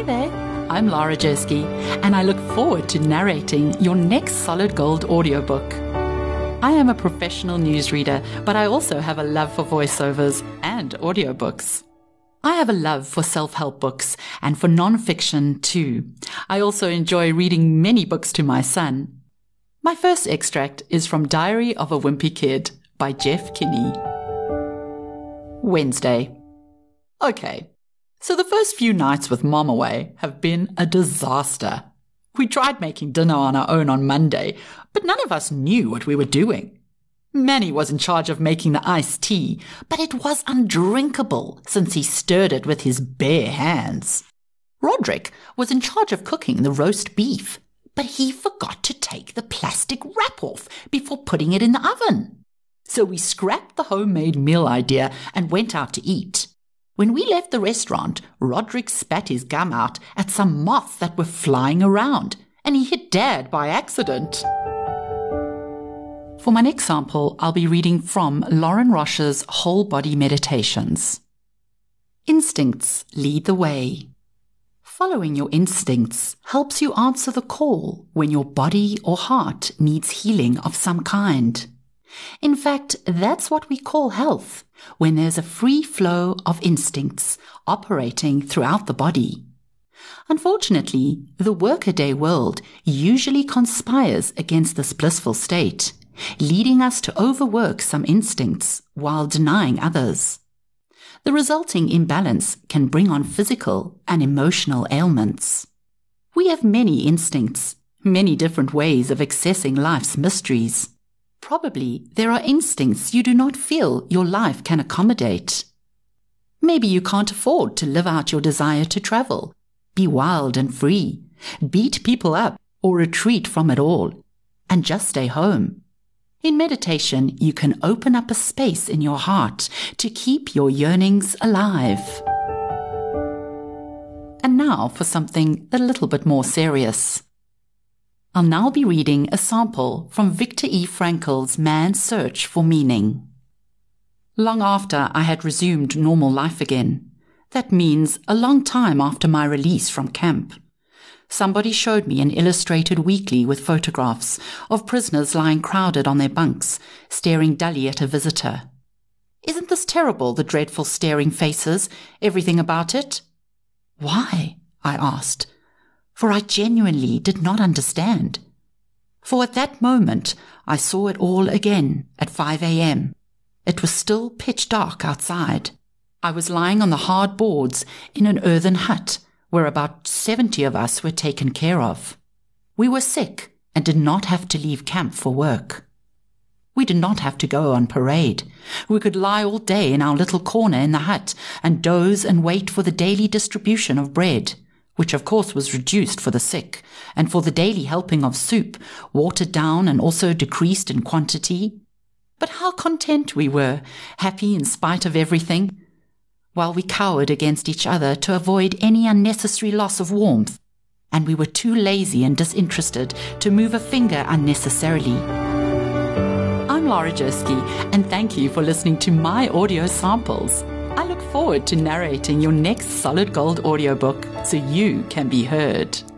Hi there. I'm Lara Jersky, and I look forward to narrating your next Solid Gold audiobook. I am a professional newsreader, but I also have a love for voiceovers and audiobooks. I have a love for self help books and for non fiction too. I also enjoy reading many books to my son. My first extract is from Diary of a Wimpy Kid by Jeff Kinney. Wednesday. Okay, so the first few nights with mom away have been a disaster. We tried making dinner on our own on Monday, but none of us knew what we were doing. Manny was in charge of making the iced tea, but it was undrinkable since he stirred it with his bare hands. Roderick was in charge of cooking the roast beef, but he forgot to take the plastic wrap off before putting it in the oven. So we scrapped the homemade meal idea and went out to eat. When we left the restaurant, Roderick spat his gum out at some moths that were flying around, and he hit Dad by accident. For my next sample, I'll be reading from Lorin Roche's Whole Body Meditations. Instincts lead the way. Following your instincts helps you answer the call when your body or heart needs healing of some kind. In fact, that's what we call health, when there's a free flow of instincts operating throughout the body. Unfortunately, the workaday world usually conspires against this blissful state, leading us to overwork some instincts while denying others. The resulting imbalance can bring on physical and emotional ailments. We have many instincts, many different ways of accessing life's mysteries. Probably there are instincts you do not feel your life can accommodate. Maybe you can't afford to live out your desire to travel, be wild and free, beat people up, or retreat from it all, and just stay home. In meditation, you can open up a space in your heart to keep your yearnings alive. And now for something a little bit more serious. I'll now be reading a sample from Viktor E. Frankl's Man's Search for Meaning. Long after I had resumed normal life again, that means a long time after my release from camp, somebody showed me an illustrated weekly with photographs of prisoners lying crowded on their bunks, staring dully at a visitor. Isn't this terrible, the dreadful staring faces, everything about it? Why? I asked for I genuinely did not understand. For at that moment I saw it all again at 5 a.m. It was still pitch dark outside. I was lying on the hard boards in an earthen hut where about 70 of us were taken care of. We were sick and did not have to leave camp for work. We did not have to go on parade. We could lie all day in our little corner in the hut and doze and wait for the daily distribution of bread which of course was reduced for the sick, and for the daily helping of soup, watered down and also decreased in quantity. But how content we were, happy in spite of everything, while we cowered against each other to avoid any unnecessary loss of warmth, and we were too lazy and disinterested to move a finger unnecessarily. I'm Lara Jersky, and thank you for listening to my audio samples. Forward to narrating your next solid gold audiobook so you can be heard.